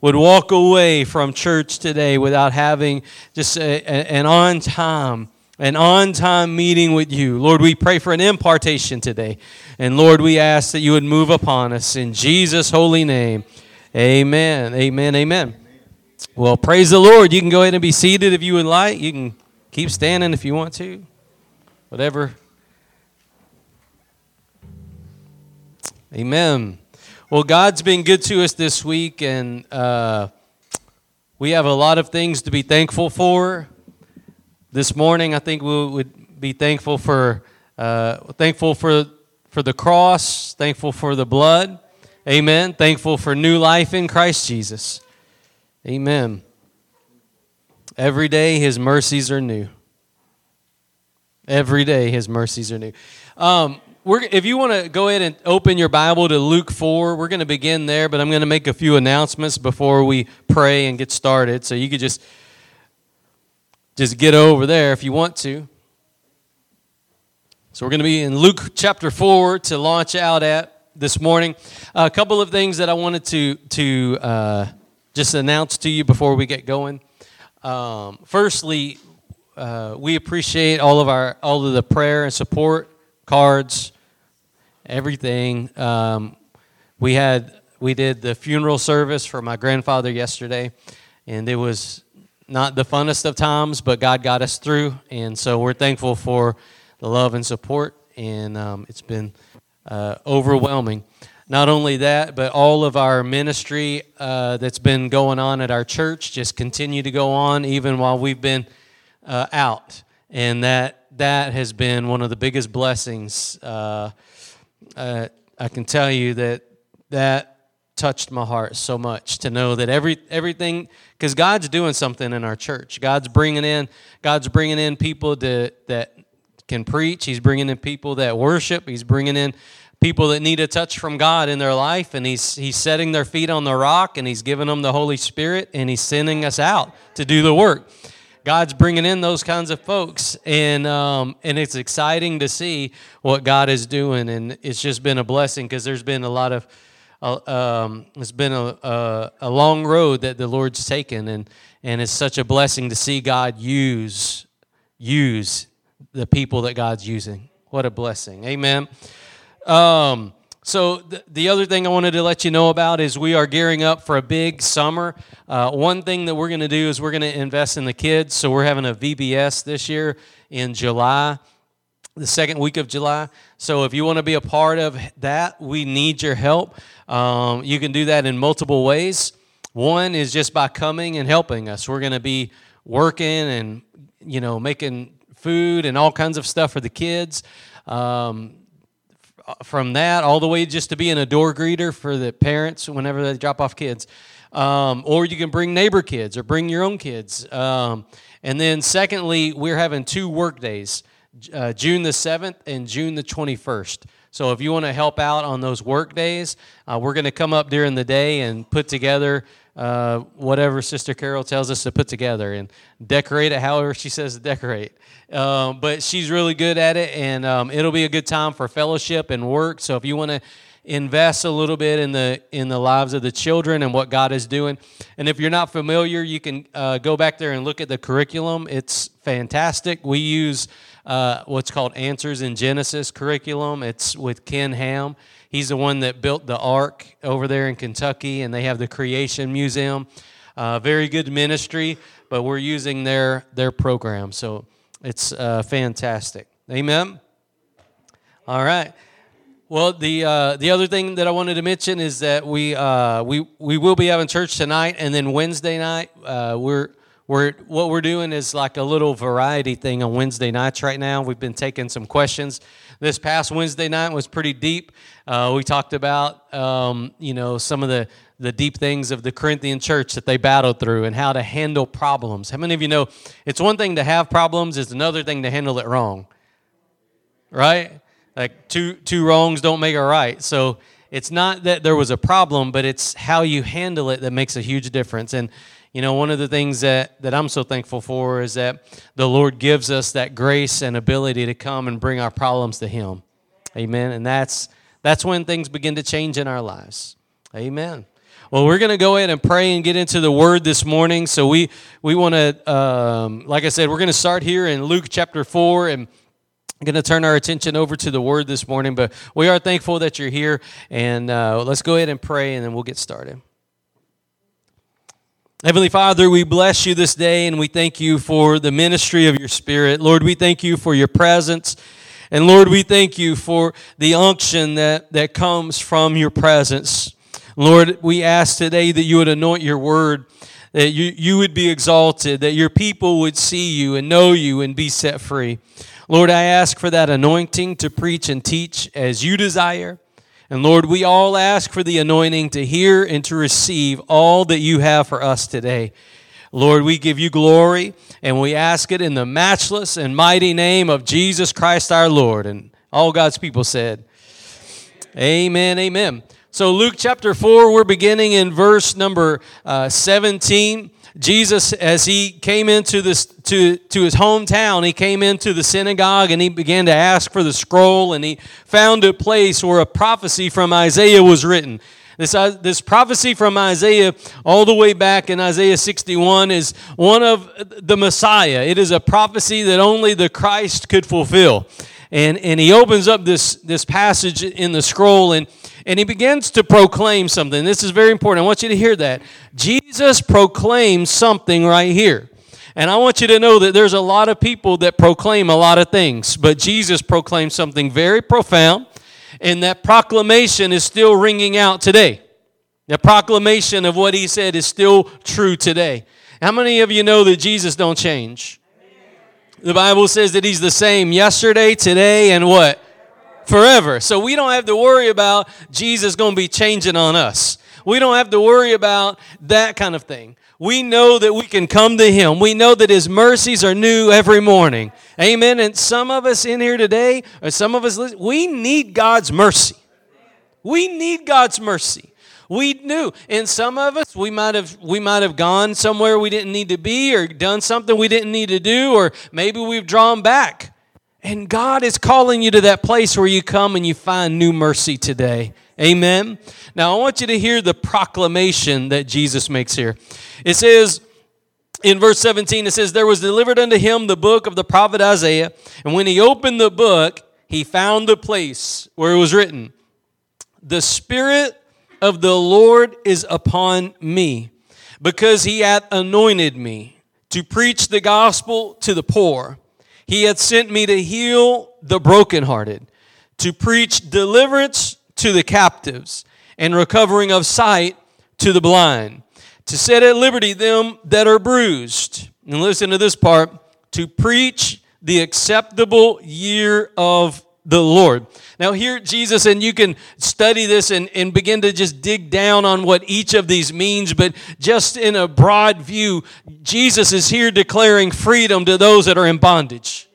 would walk away from church today without having just a, a, an on time an on time meeting with you. Lord, we pray for an impartation today. And Lord, we ask that you would move upon us in Jesus' holy name. Amen. Amen. Amen. Well, praise the Lord. You can go ahead and be seated if you would like. You can keep standing if you want to. Whatever. Amen. Well, God's been good to us this week, and uh, we have a lot of things to be thankful for. This morning, I think we would be thankful for uh, thankful for for the cross, thankful for the blood, Amen. Thankful for new life in Christ Jesus, Amen. Every day, His mercies are new. Every day, His mercies are new. Um, we're, if you want to go ahead and open your Bible to Luke 4, we're going to begin there, but I'm going to make a few announcements before we pray and get started. So you could just just get over there if you want to. So we're going to be in Luke chapter 4 to launch out at this morning. A couple of things that I wanted to, to uh, just announce to you before we get going. Um, firstly, uh, we appreciate all of our all of the prayer and support cards, everything. Um, we had we did the funeral service for my grandfather yesterday, and it was not the funnest of times, but God got us through. And so we're thankful for the love and support. And um, it's been uh, overwhelming. Not only that, but all of our ministry uh, that's been going on at our church just continue to go on even while we've been uh, out. And that, that has been one of the biggest blessings. Uh, uh, I can tell you that that touched my heart so much to know that every everything because God's doing something in our church. God's bringing in God's bringing in people to, that can preach. He's bringing in people that worship. He's bringing in people that need a touch from God in their life, and he's he's setting their feet on the rock, and he's giving them the Holy Spirit, and he's sending us out to do the work. God's bringing in those kinds of folks, and um, and it's exciting to see what God is doing, and it's just been a blessing because there's been a lot of um, it's been a, a, a, long road that the Lord's taken, and, and it's such a blessing to see God use use the people that God's using. What a blessing. Amen. Um, so, the, the other thing I wanted to let you know about is we are gearing up for a big summer. Uh, one thing that we're going to do is we're going to invest in the kids. So, we're having a VBS this year in July the second week of July. So if you want to be a part of that, we need your help. Um, you can do that in multiple ways. One is just by coming and helping us. We're going to be working and you know making food and all kinds of stuff for the kids. Um, from that all the way just to being a door greeter for the parents whenever they drop off kids. Um, or you can bring neighbor kids or bring your own kids. Um, and then, secondly, we're having two work days uh, June the 7th and June the 21st. So if you want to help out on those work days, uh, we're going to come up during the day and put together uh, whatever Sister Carol tells us to put together and decorate it however she says to decorate. Um, but she's really good at it, and um, it'll be a good time for fellowship and work. So if you want to invest a little bit in the in the lives of the children and what God is doing. And if you're not familiar, you can uh, go back there and look at the curriculum. It's fantastic. We use uh, what's called Answers in Genesis curriculum. It's with Ken Ham. He's the one that built the Ark over there in Kentucky, and they have the Creation Museum. Uh, very good ministry, but we're using their their program, so it's uh, fantastic. Amen. All right. Well, the uh, the other thing that I wanted to mention is that we uh, we we will be having church tonight, and then Wednesday night uh, we're we're what we're doing is like a little variety thing on Wednesday nights right now. We've been taking some questions. This past Wednesday night was pretty deep. Uh, we talked about um, you know some of the the deep things of the Corinthian church that they battled through and how to handle problems. How many of you know it's one thing to have problems; it's another thing to handle it wrong. Right? Like two two wrongs don't make a right. So it's not that there was a problem, but it's how you handle it that makes a huge difference. And you know, one of the things that, that I'm so thankful for is that the Lord gives us that grace and ability to come and bring our problems to Him. Amen. And that's that's when things begin to change in our lives. Amen. Well, we're going to go ahead and pray and get into the word this morning. So we we want to, um, like I said, we're going to start here in Luke chapter four and. I'm going to turn our attention over to the word this morning, but we are thankful that you're here. And uh, let's go ahead and pray, and then we'll get started. Heavenly Father, we bless you this day and we thank you for the ministry of your Spirit. Lord, we thank you for your presence. And Lord, we thank you for the unction that, that comes from your presence. Lord, we ask today that you would anoint your word, that you, you would be exalted, that your people would see you and know you and be set free. Lord, I ask for that anointing to preach and teach as you desire. And Lord, we all ask for the anointing to hear and to receive all that you have for us today. Lord, we give you glory and we ask it in the matchless and mighty name of Jesus Christ our Lord. And all God's people said, Amen, amen. So, Luke chapter 4, we're beginning in verse number uh, 17. Jesus, as he came into this to, to his hometown, he came into the synagogue and he began to ask for the scroll, and he found a place where a prophecy from Isaiah was written. This, uh, this prophecy from Isaiah, all the way back in Isaiah 61, is one of the Messiah. It is a prophecy that only the Christ could fulfill. And, and he opens up this, this passage in the scroll, and and he begins to proclaim something. This is very important. I want you to hear that. Jesus proclaims something right here. And I want you to know that there's a lot of people that proclaim a lot of things, but Jesus proclaimed something very profound, and that proclamation is still ringing out today. The proclamation of what he said is still true today. How many of you know that Jesus don't change? The Bible says that he's the same yesterday, today, and what? Forever. So we don't have to worry about Jesus going to be changing on us. We don't have to worry about that kind of thing. We know that we can come to Him. We know that His mercies are new every morning. Amen. And some of us in here today, or some of us, we need God's mercy. We need God's mercy. We knew. And some of us, we might have we might have gone somewhere we didn't need to be, or done something we didn't need to do, or maybe we've drawn back. And God is calling you to that place where you come and you find new mercy today. Amen. Now, I want you to hear the proclamation that Jesus makes here. It says, in verse 17, it says, There was delivered unto him the book of the prophet Isaiah. And when he opened the book, he found the place where it was written, The Spirit of the Lord is upon me, because he hath anointed me to preach the gospel to the poor. He had sent me to heal the brokenhearted, to preach deliverance to the captives, and recovering of sight to the blind, to set at liberty them that are bruised. And listen to this part to preach the acceptable year of the Lord. Now, here, Jesus, and you can study this and, and begin to just dig down on what each of these means, but just in a broad view, Jesus is here declaring freedom to those that are in bondage.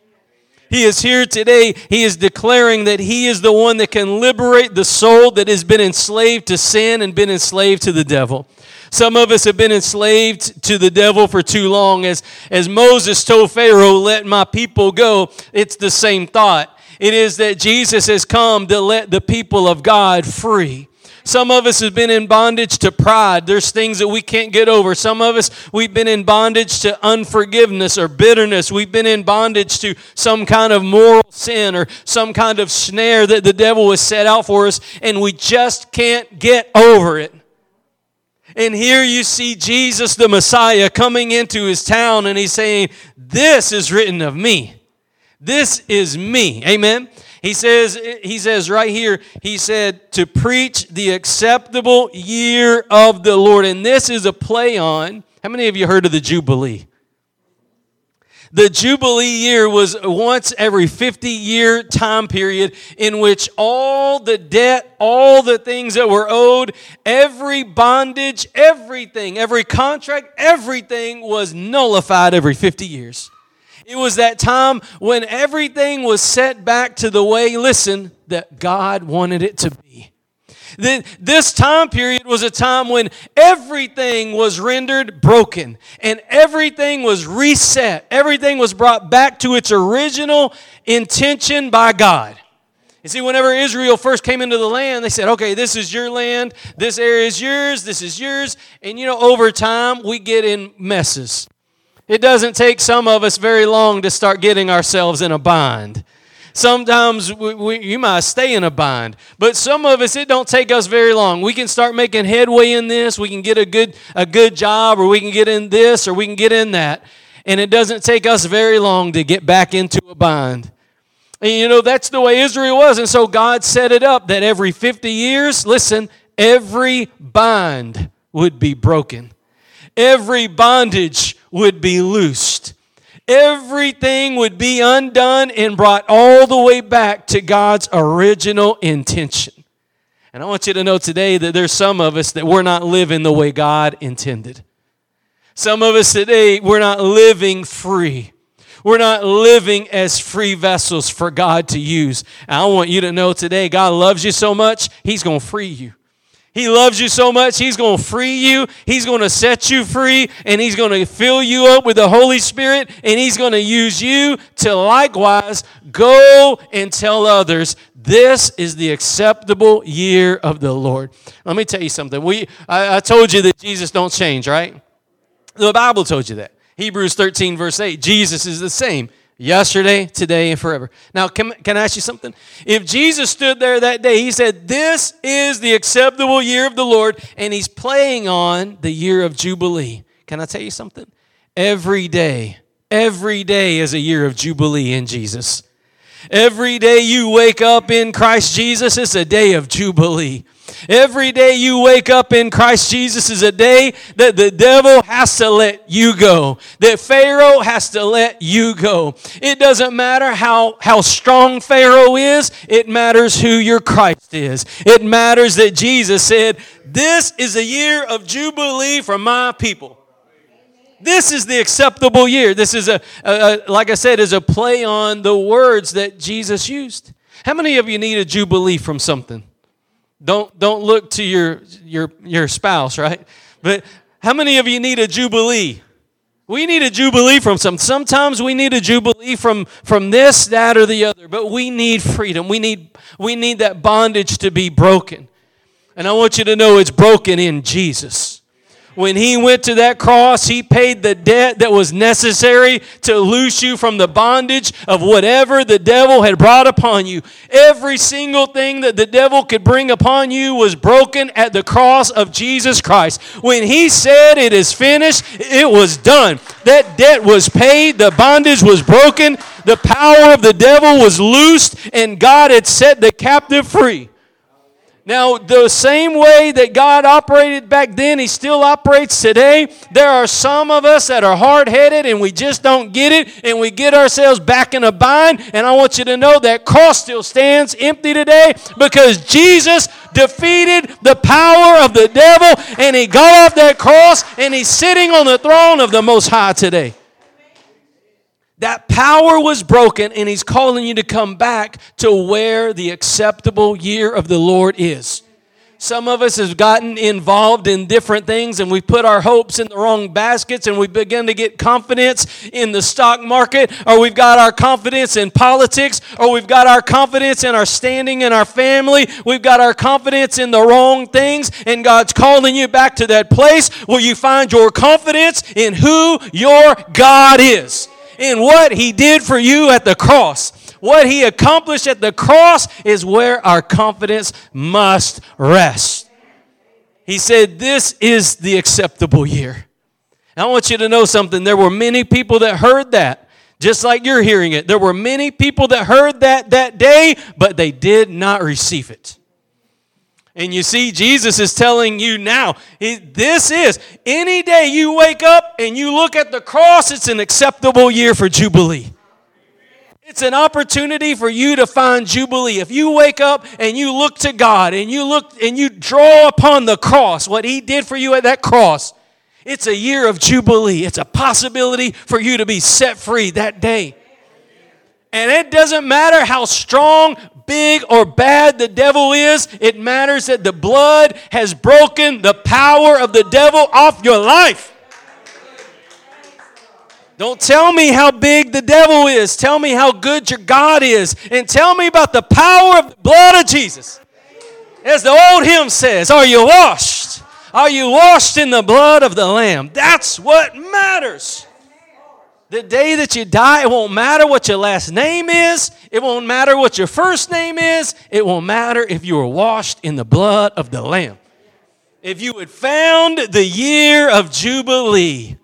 He is here today. He is declaring that He is the one that can liberate the soul that has been enslaved to sin and been enslaved to the devil. Some of us have been enslaved to the devil for too long. As, as Moses told Pharaoh, Let my people go, it's the same thought. It is that Jesus has come to let the people of God free. Some of us have been in bondage to pride. There's things that we can't get over. Some of us, we've been in bondage to unforgiveness or bitterness. We've been in bondage to some kind of moral sin or some kind of snare that the devil has set out for us, and we just can't get over it. And here you see Jesus the Messiah coming into his town, and he's saying, This is written of me. This is me. Amen. He says, he says right here, he said, to preach the acceptable year of the Lord. And this is a play on, how many of you heard of the Jubilee? The Jubilee year was once every 50 year time period in which all the debt, all the things that were owed, every bondage, everything, every contract, everything was nullified every 50 years. It was that time when everything was set back to the way, listen, that God wanted it to be. Then this time period was a time when everything was rendered broken and everything was reset. Everything was brought back to its original intention by God. You see, whenever Israel first came into the land, they said, okay, this is your land, this area is yours, this is yours. And you know, over time, we get in messes. It doesn't take some of us very long to start getting ourselves in a bind. Sometimes we, we, you might stay in a bind, but some of us it don't take us very long. We can start making headway in this. We can get a good a good job, or we can get in this, or we can get in that, and it doesn't take us very long to get back into a bind. And you know that's the way Israel was, and so God set it up that every 50 years, listen, every bind would be broken, every bondage would be loosed everything would be undone and brought all the way back to God's original intention. And I want you to know today that there's some of us that we're not living the way God intended. Some of us today, we're not living free. We're not living as free vessels for God to use. And I want you to know today, God loves you so much, He's going to free you. He loves you so much, He's going to free you. He's going to set you free, and He's going to fill you up with the Holy Spirit, and He's going to use you to likewise go and tell others this is the acceptable year of the Lord. Let me tell you something. We, I, I told you that Jesus don't change, right? The Bible told you that. Hebrews 13, verse 8. Jesus is the same yesterday, today, and forever. Now, can, can I ask you something? If Jesus stood there that day, he said, This is the acceptable year of the Lord, and he's playing on the year of Jubilee. Can I tell you something? Every day, every day is a year of Jubilee in Jesus. Every day you wake up in Christ Jesus is a day of Jubilee. Every day you wake up in Christ Jesus is a day that the devil has to let you go, that Pharaoh has to let you go. It doesn't matter how, how strong Pharaoh is, it matters who your Christ is. It matters that Jesus said, This is a year of jubilee for my people. This is the acceptable year. This is a, a, a like I said, is a play on the words that Jesus used. How many of you need a jubilee from something? Don't, don't look to your, your, your spouse, right? But how many of you need a jubilee? We need a jubilee from some. Sometimes we need a jubilee from, from this, that, or the other, but we need freedom. We need, we need that bondage to be broken. And I want you to know it's broken in Jesus when he went to that cross, he paid the debt that was necessary to loose you from the bondage of whatever the devil had brought upon you. Every single thing that the devil could bring upon you was broken at the cross of Jesus Christ. When he said it is finished, it was done. That debt was paid, the bondage was broken, the power of the devil was loosed, and God had set the captive free. Now, the same way that God operated back then, He still operates today. There are some of us that are hard headed and we just don't get it and we get ourselves back in a bind. And I want you to know that cross still stands empty today because Jesus defeated the power of the devil and He got off that cross and He's sitting on the throne of the Most High today. That power was broken, and He's calling you to come back to where the acceptable year of the Lord is. Some of us have gotten involved in different things and we put our hopes in the wrong baskets and we begin to get confidence in the stock market or we've got our confidence in politics or we've got our confidence in our standing in our family. We've got our confidence in the wrong things and God's calling you back to that place where you find your confidence in who your God is in what he did for you at the cross. What he accomplished at the cross is where our confidence must rest. He said, This is the acceptable year. I want you to know something. There were many people that heard that, just like you're hearing it. There were many people that heard that that day, but they did not receive it. And you see, Jesus is telling you now, this is any day you wake up and you look at the cross, it's an acceptable year for Jubilee. It's an opportunity for you to find Jubilee. If you wake up and you look to God and you look and you draw upon the cross, what He did for you at that cross, it's a year of Jubilee. It's a possibility for you to be set free that day. And it doesn't matter how strong, big, or bad the devil is, it matters that the blood has broken the power of the devil off your life. Don't tell me how big the devil is. Tell me how good your God is. And tell me about the power of the blood of Jesus. As the old hymn says, Are you washed? Are you washed in the blood of the Lamb? That's what matters. The day that you die, it won't matter what your last name is. It won't matter what your first name is. It won't matter if you were washed in the blood of the Lamb. If you had found the year of Jubilee,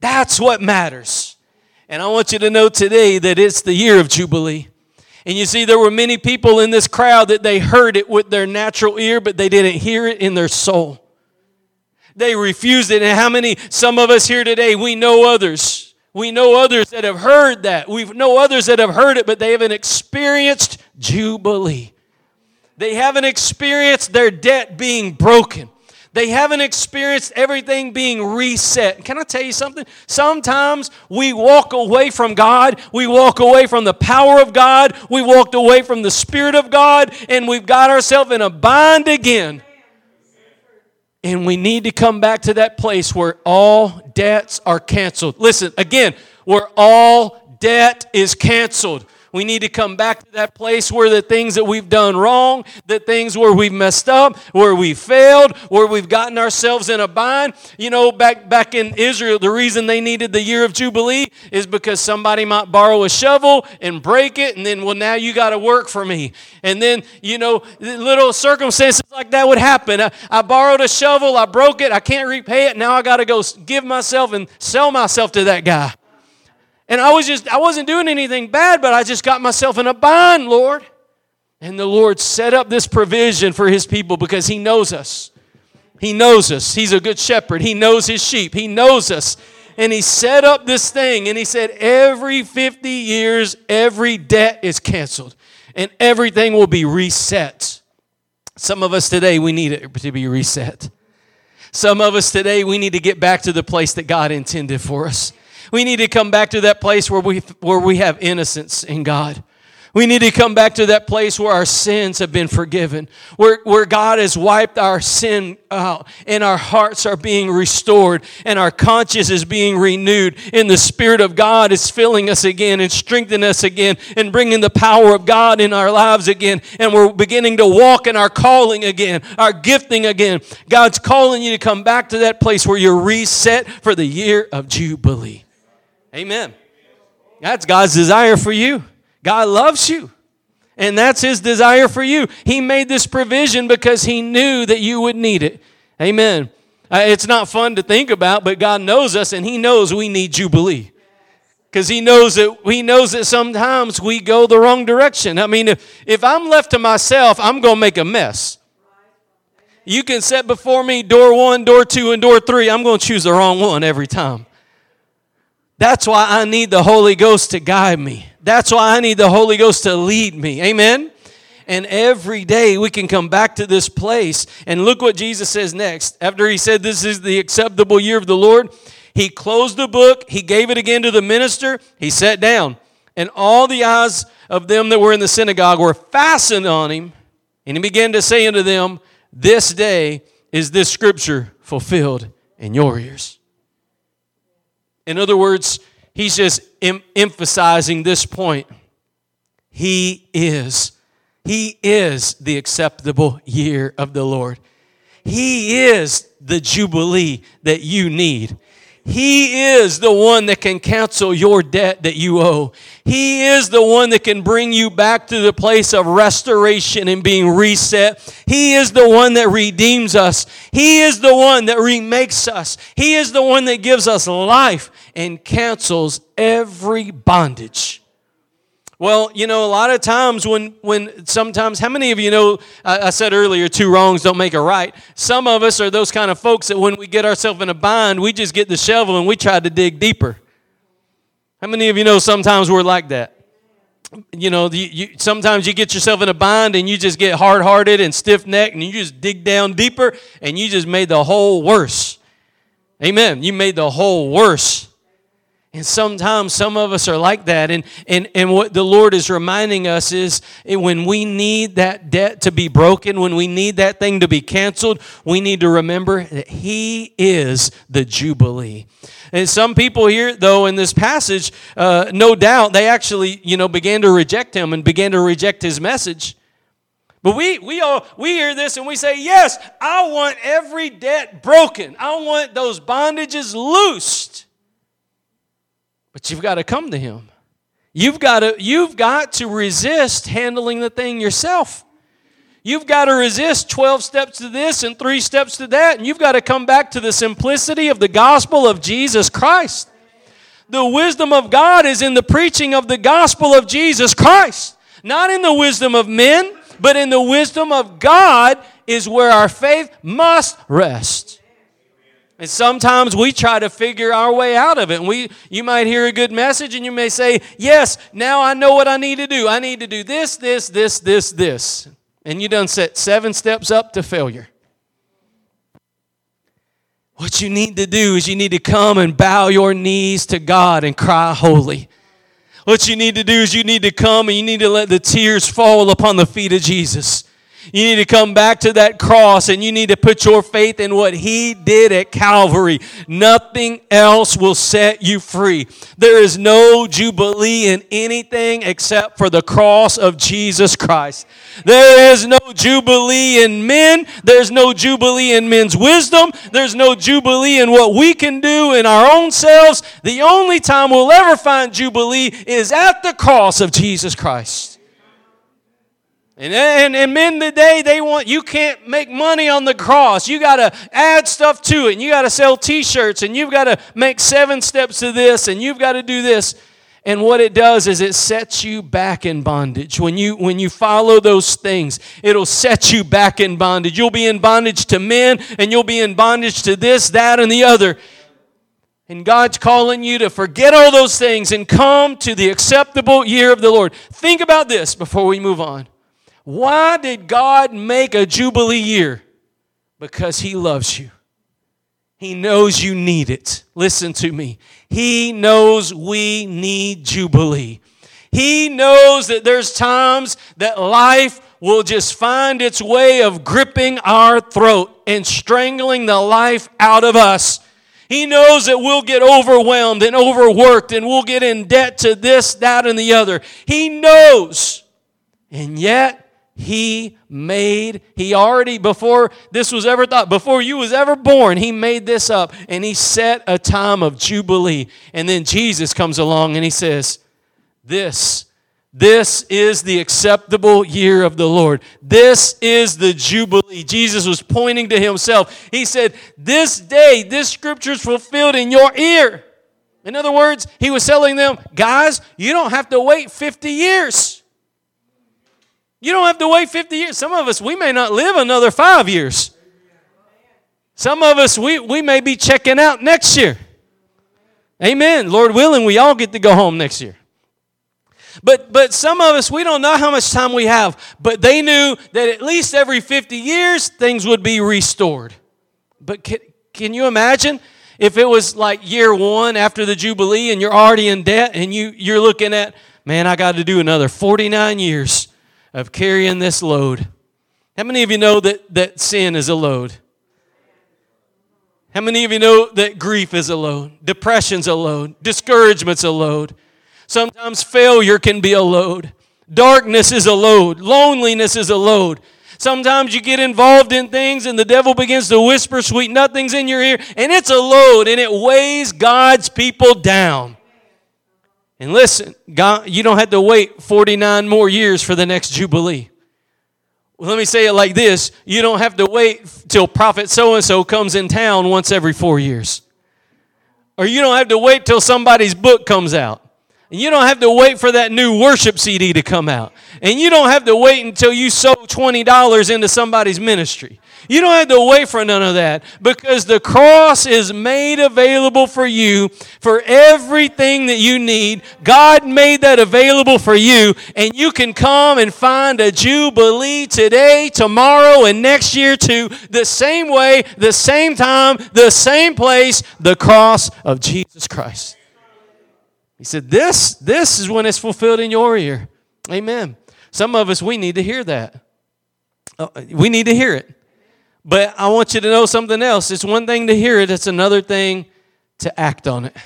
that's what matters. And I want you to know today that it's the year of Jubilee. And you see, there were many people in this crowd that they heard it with their natural ear, but they didn't hear it in their soul. They refused it. And how many, some of us here today, we know others we know others that have heard that. We know others that have heard it, but they haven't experienced Jubilee. They haven't experienced their debt being broken. They haven't experienced everything being reset. Can I tell you something? Sometimes we walk away from God, we walk away from the power of God, we walked away from the Spirit of God, and we've got ourselves in a bind again. And we need to come back to that place where all debts are canceled. Listen, again, where all debt is canceled. We need to come back to that place where the things that we've done wrong, the things where we've messed up, where we failed, where we've gotten ourselves in a bind. You know, back back in Israel, the reason they needed the year of Jubilee is because somebody might borrow a shovel and break it, and then, well, now you got to work for me. And then, you know, little circumstances like that would happen. I, I borrowed a shovel, I broke it, I can't repay it, now I got to go give myself and sell myself to that guy. And I was just, I wasn't doing anything bad, but I just got myself in a bind, Lord. And the Lord set up this provision for his people because he knows us. He knows us. He's a good shepherd. He knows his sheep. He knows us. And he set up this thing and he said, every 50 years, every debt is canceled and everything will be reset. Some of us today, we need it to be reset. Some of us today, we need to get back to the place that God intended for us. We need to come back to that place where we, where we have innocence in God. We need to come back to that place where our sins have been forgiven, where, where God has wiped our sin out, and our hearts are being restored, and our conscience is being renewed, and the Spirit of God is filling us again and strengthening us again, and bringing the power of God in our lives again, and we're beginning to walk in our calling again, our gifting again. God's calling you to come back to that place where you're reset for the year of Jubilee. Amen. That's God's desire for you. God loves you. And that's his desire for you. He made this provision because he knew that you would need it. Amen. Uh, it's not fun to think about, but God knows us and he knows we need jubilee. Because he knows that he knows that sometimes we go the wrong direction. I mean, if, if I'm left to myself, I'm gonna make a mess. You can set before me door one, door two, and door three. I'm gonna choose the wrong one every time. That's why I need the Holy Ghost to guide me. That's why I need the Holy Ghost to lead me. Amen? And every day we can come back to this place. And look what Jesus says next. After he said, This is the acceptable year of the Lord, he closed the book, he gave it again to the minister, he sat down. And all the eyes of them that were in the synagogue were fastened on him. And he began to say unto them, This day is this scripture fulfilled in your ears. In other words, he's just em- emphasizing this point. He is. He is the acceptable year of the Lord. He is the jubilee that you need. He is the one that can cancel your debt that you owe. He is the one that can bring you back to the place of restoration and being reset. He is the one that redeems us. He is the one that remakes us. He is the one that gives us life and cancels every bondage. Well, you know, a lot of times when, when sometimes, how many of you know, I, I, said earlier, two wrongs don't make a right. Some of us are those kind of folks that when we get ourselves in a bind, we just get the shovel and we try to dig deeper. How many of you know sometimes we're like that? You know, you, you, sometimes you get yourself in a bind and you just get hard hearted and stiff necked and you just dig down deeper and you just made the hole worse. Amen. You made the hole worse. And sometimes some of us are like that. And, and, and what the Lord is reminding us is when we need that debt to be broken, when we need that thing to be canceled, we need to remember that He is the Jubilee. And some people here, though, in this passage, uh, no doubt, they actually, you know, began to reject Him and began to reject His message. But we, we, all, we hear this and we say, Yes, I want every debt broken. I want those bondages loosed. But you've got to come to him. You've got to, you've got to resist handling the thing yourself. You've got to resist 12 steps to this and three steps to that, and you've got to come back to the simplicity of the gospel of Jesus Christ. The wisdom of God is in the preaching of the gospel of Jesus Christ, not in the wisdom of men, but in the wisdom of God is where our faith must rest. And sometimes we try to figure our way out of it. And we you might hear a good message and you may say, "Yes, now I know what I need to do. I need to do this, this, this, this, this." And you done set 7 steps up to failure. What you need to do is you need to come and bow your knees to God and cry holy. What you need to do is you need to come and you need to let the tears fall upon the feet of Jesus. You need to come back to that cross and you need to put your faith in what He did at Calvary. Nothing else will set you free. There is no jubilee in anything except for the cross of Jesus Christ. There is no jubilee in men. There's no jubilee in men's wisdom. There's no jubilee in what we can do in our own selves. The only time we'll ever find jubilee is at the cross of Jesus Christ. And, and, and men today, they want, you can't make money on the cross. You got to add stuff to it. And you got to sell t shirts. And you've got to make seven steps to this. And you've got to do this. And what it does is it sets you back in bondage. When you, when you follow those things, it'll set you back in bondage. You'll be in bondage to men, and you'll be in bondage to this, that, and the other. And God's calling you to forget all those things and come to the acceptable year of the Lord. Think about this before we move on. Why did God make a Jubilee year? Because He loves you. He knows you need it. Listen to me. He knows we need Jubilee. He knows that there's times that life will just find its way of gripping our throat and strangling the life out of us. He knows that we'll get overwhelmed and overworked and we'll get in debt to this, that, and the other. He knows. And yet, he made he already before this was ever thought before you was ever born he made this up and he set a time of jubilee. And then jesus comes along and he says this this is the acceptable year of the lord. This is the jubilee. Jesus was pointing to himself. He said this day this scripture is fulfilled in your ear. In other words he was telling them guys you don't have to wait 50 years you don't have to wait 50 years. Some of us, we may not live another five years. Some of us, we, we may be checking out next year. Amen. Lord willing, we all get to go home next year. But, but some of us, we don't know how much time we have. But they knew that at least every 50 years, things would be restored. But can, can you imagine if it was like year one after the Jubilee and you're already in debt and you, you're looking at, man, I got to do another 49 years of carrying this load. How many of you know that, that sin is a load? How many of you know that grief is a load? Depression's a load. Discouragement's a load. Sometimes failure can be a load. Darkness is a load. Loneliness is a load. Sometimes you get involved in things and the devil begins to whisper sweet nothings in your ear, and it's a load and it weighs God's people down. And listen, God, you don't have to wait 49 more years for the next Jubilee. Well, let me say it like this you don't have to wait till Prophet so and so comes in town once every four years. Or you don't have to wait till somebody's book comes out. And you don't have to wait for that new worship CD to come out. And you don't have to wait until you sow $20 into somebody's ministry. You don't have to wait for none of that because the cross is made available for you for everything that you need. God made that available for you, and you can come and find a Jubilee today, tomorrow, and next year too, the same way, the same time, the same place, the cross of Jesus Christ. He said, This, this is when it's fulfilled in your ear. Amen. Some of us, we need to hear that. Uh, we need to hear it. But I want you to know something else. It's one thing to hear it, it's another thing to act on it.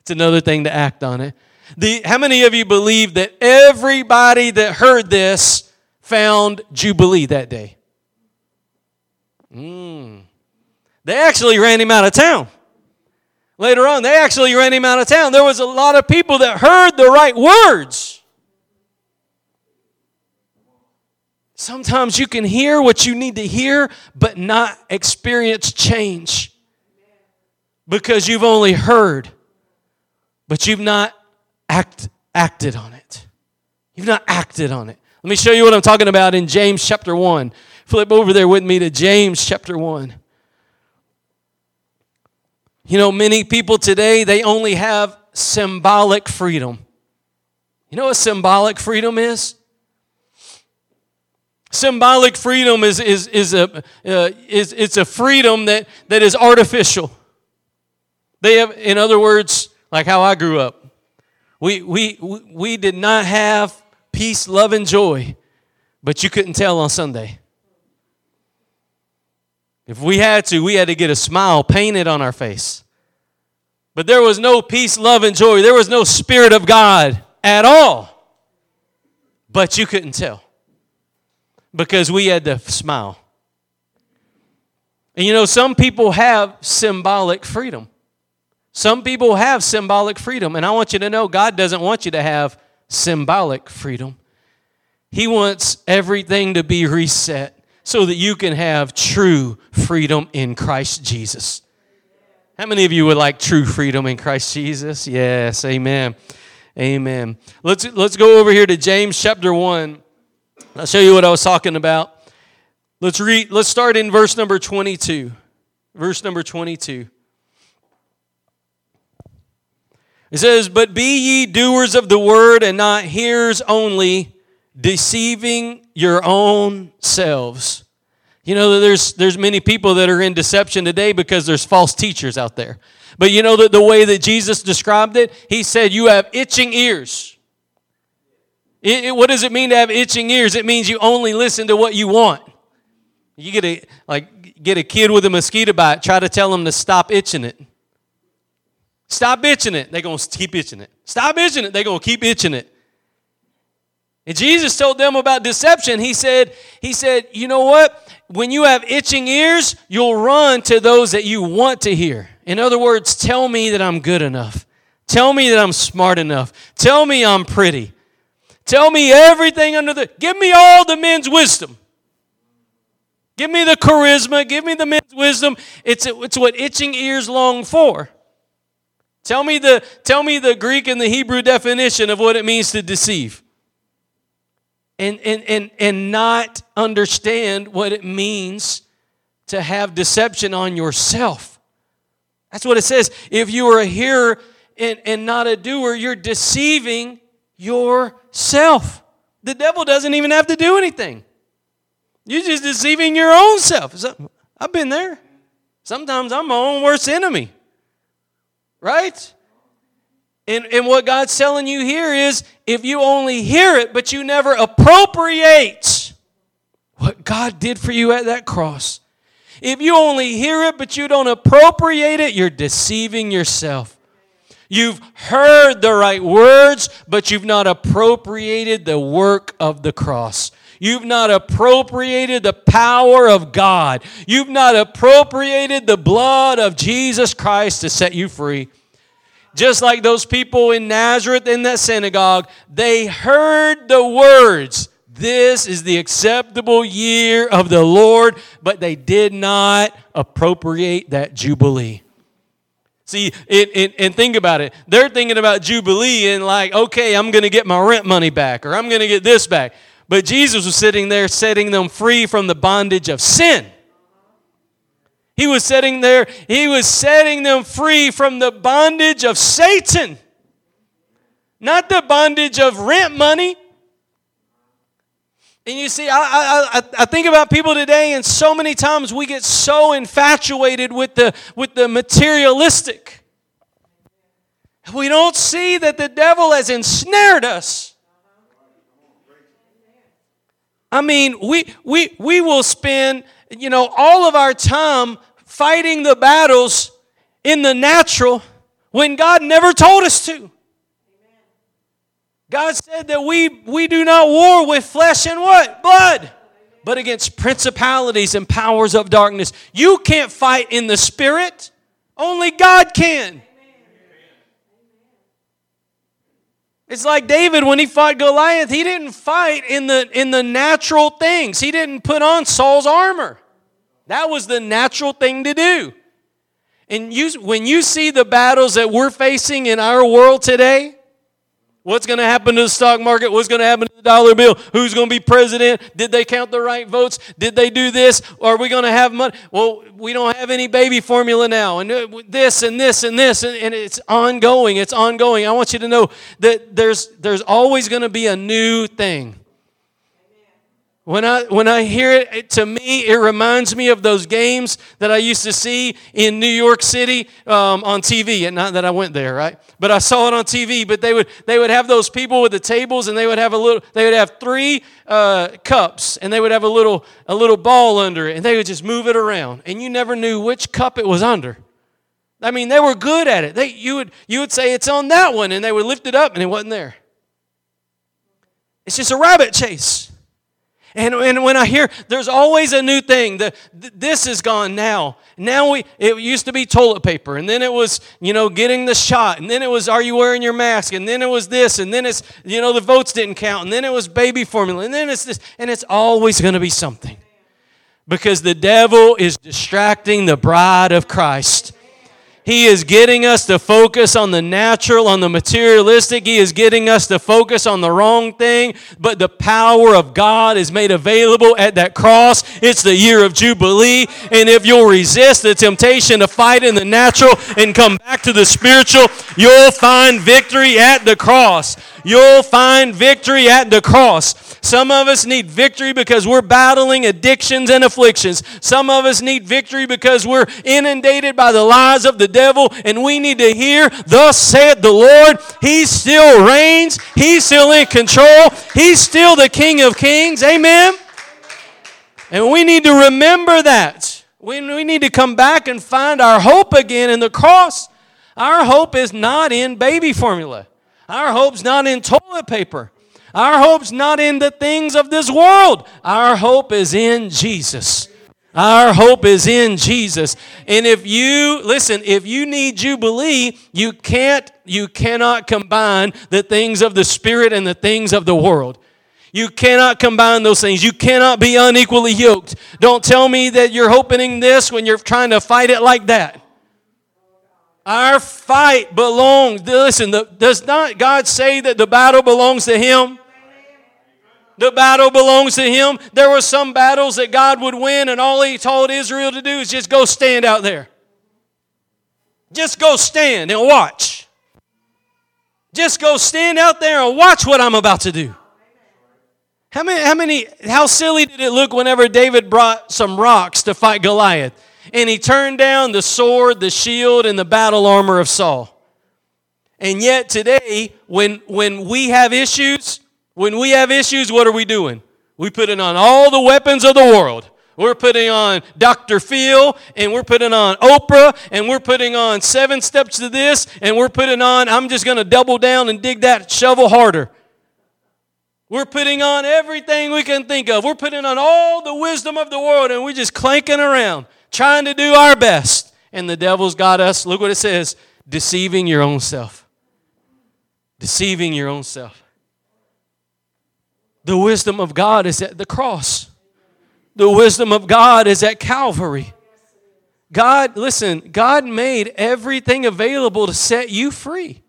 It's another thing to act on it. The, how many of you believe that everybody that heard this found Jubilee that day? Mm. They actually ran him out of town. Later on, they actually ran him out of town. There was a lot of people that heard the right words. Sometimes you can hear what you need to hear, but not experience change because you've only heard, but you've not act, acted on it. You've not acted on it. Let me show you what I'm talking about in James chapter 1. Flip over there with me to James chapter 1. You know, many people today, they only have symbolic freedom. You know what symbolic freedom is? Symbolic freedom is, is, is, a, uh, is it's a freedom that, that is artificial. They have, in other words, like how I grew up, we, we, we did not have peace, love, and joy, but you couldn't tell on Sunday. If we had to, we had to get a smile painted on our face. But there was no peace, love, and joy. There was no Spirit of God at all. But you couldn't tell because we had to smile. And you know, some people have symbolic freedom. Some people have symbolic freedom. And I want you to know God doesn't want you to have symbolic freedom. He wants everything to be reset so that you can have true freedom in Christ Jesus. How many of you would like true freedom in Christ Jesus? Yes, amen. Amen. Let's let's go over here to James chapter 1. I'll show you what I was talking about. Let's read let's start in verse number 22. Verse number 22. It says, But be ye doers of the word and not hearers only, deceiving your own selves. You know, there's, there's many people that are in deception today because there's false teachers out there. But you know that the way that Jesus described it, he said, You have itching ears. It, it, what does it mean to have itching ears? It means you only listen to what you want. You get a like get a kid with a mosquito bite, try to tell them to stop itching it. Stop itching it. They're going to keep itching it. Stop itching it. They're going to keep itching it. And Jesus told them about deception. He said, He said, you know what? When you have itching ears, you'll run to those that you want to hear. In other words, tell me that I'm good enough. Tell me that I'm smart enough. Tell me I'm pretty. Tell me everything under the give me all the men's wisdom. Give me the charisma, give me the men's wisdom. It's, it's what itching ears long for. Tell me the tell me the Greek and the Hebrew definition of what it means to deceive. And and and and not understand what it means to have deception on yourself. That's what it says. If you are a hearer and, and not a doer, you're deceiving yourself. The devil doesn't even have to do anything. You're just deceiving your own self. I've been there. Sometimes I'm my own worst enemy. Right? And, and what God's telling you here is if you only hear it, but you never appropriate what God did for you at that cross, if you only hear it, but you don't appropriate it, you're deceiving yourself. You've heard the right words, but you've not appropriated the work of the cross. You've not appropriated the power of God. You've not appropriated the blood of Jesus Christ to set you free. Just like those people in Nazareth in that synagogue, they heard the words, This is the acceptable year of the Lord, but they did not appropriate that Jubilee. See, it, it, and think about it. They're thinking about Jubilee and like, okay, I'm going to get my rent money back or I'm going to get this back. But Jesus was sitting there setting them free from the bondage of sin. He was setting there, he was setting them free from the bondage of Satan. Not the bondage of rent money. And you see, I, I, I think about people today, and so many times we get so infatuated with the, with the materialistic. We don't see that the devil has ensnared us. I mean, we, we, we will spend, you know, all of our time fighting the battles in the natural when God never told us to. God said that we, we do not war with flesh and what? Blood. But against principalities and powers of darkness. You can't fight in the spirit. Only God can. It's like David when he fought Goliath, he didn't fight in the in the natural things. He didn't put on Saul's armor. That was the natural thing to do. And you, when you see the battles that we're facing in our world today, What's going to happen to the stock market? What's going to happen to the dollar bill? Who's going to be president? Did they count the right votes? Did they do this? Are we going to have money? Well, we don't have any baby formula now. And uh, this and this and this. And, and it's ongoing. It's ongoing. I want you to know that there's, there's always going to be a new thing. When I, when I hear it, it, to me, it reminds me of those games that I used to see in New York City um, on TV. And not that I went there, right? But I saw it on TV. But they would, they would have those people with the tables, and they would have a little, they would have three uh, cups, and they would have a little, a little ball under it, and they would just move it around. And you never knew which cup it was under. I mean, they were good at it. They, you, would, you would say, it's on that one, and they would lift it up, and it wasn't there. It's just a rabbit chase. And, and when I hear there's always a new thing, the, this is gone now. Now we it used to be toilet paper, and then it was you know getting the shot, and then it was are you wearing your mask, and then it was this, and then it's you know the votes didn't count, and then it was baby formula, and then it's this, and it's always going to be something, because the devil is distracting the bride of Christ. He is getting us to focus on the natural, on the materialistic. He is getting us to focus on the wrong thing. But the power of God is made available at that cross. It's the year of Jubilee. And if you'll resist the temptation to fight in the natural and come back to the spiritual, you'll find victory at the cross. You'll find victory at the cross. Some of us need victory because we're battling addictions and afflictions. Some of us need victory because we're inundated by the lies of the devil, and we need to hear, Thus saith the Lord, He still reigns, He's still in control, He's still the King of Kings. Amen. And we need to remember that. We, we need to come back and find our hope again in the cross. Our hope is not in baby formula. Our hope's not in toilet paper. Our hope's not in the things of this world. Our hope is in Jesus. Our hope is in Jesus. And if you listen, if you need jubilee, you can't you cannot combine the things of the spirit and the things of the world. You cannot combine those things. You cannot be unequally yoked. Don't tell me that you're hoping in this when you're trying to fight it like that. Our fight belongs, listen, the, does not God say that the battle belongs to Him? The battle belongs to Him. There were some battles that God would win, and all He told Israel to do is just go stand out there. Just go stand and watch. Just go stand out there and watch what I'm about to do. How many, how many, how silly did it look whenever David brought some rocks to fight Goliath? And he turned down the sword, the shield, and the battle armor of Saul. And yet today, when, when we have issues, when we have issues, what are we doing? We putting on all the weapons of the world. We're putting on Dr. Phil, and we're putting on Oprah, and we're putting on seven steps to this, and we're putting on, I'm just going to double down and dig that shovel harder. We're putting on everything we can think of. We're putting on all the wisdom of the world, and we're just clanking around trying to do our best. And the devil's got us, look what it says, deceiving your own self. Deceiving your own self. The wisdom of God is at the cross. The wisdom of God is at Calvary. God, listen, God made everything available to set you free.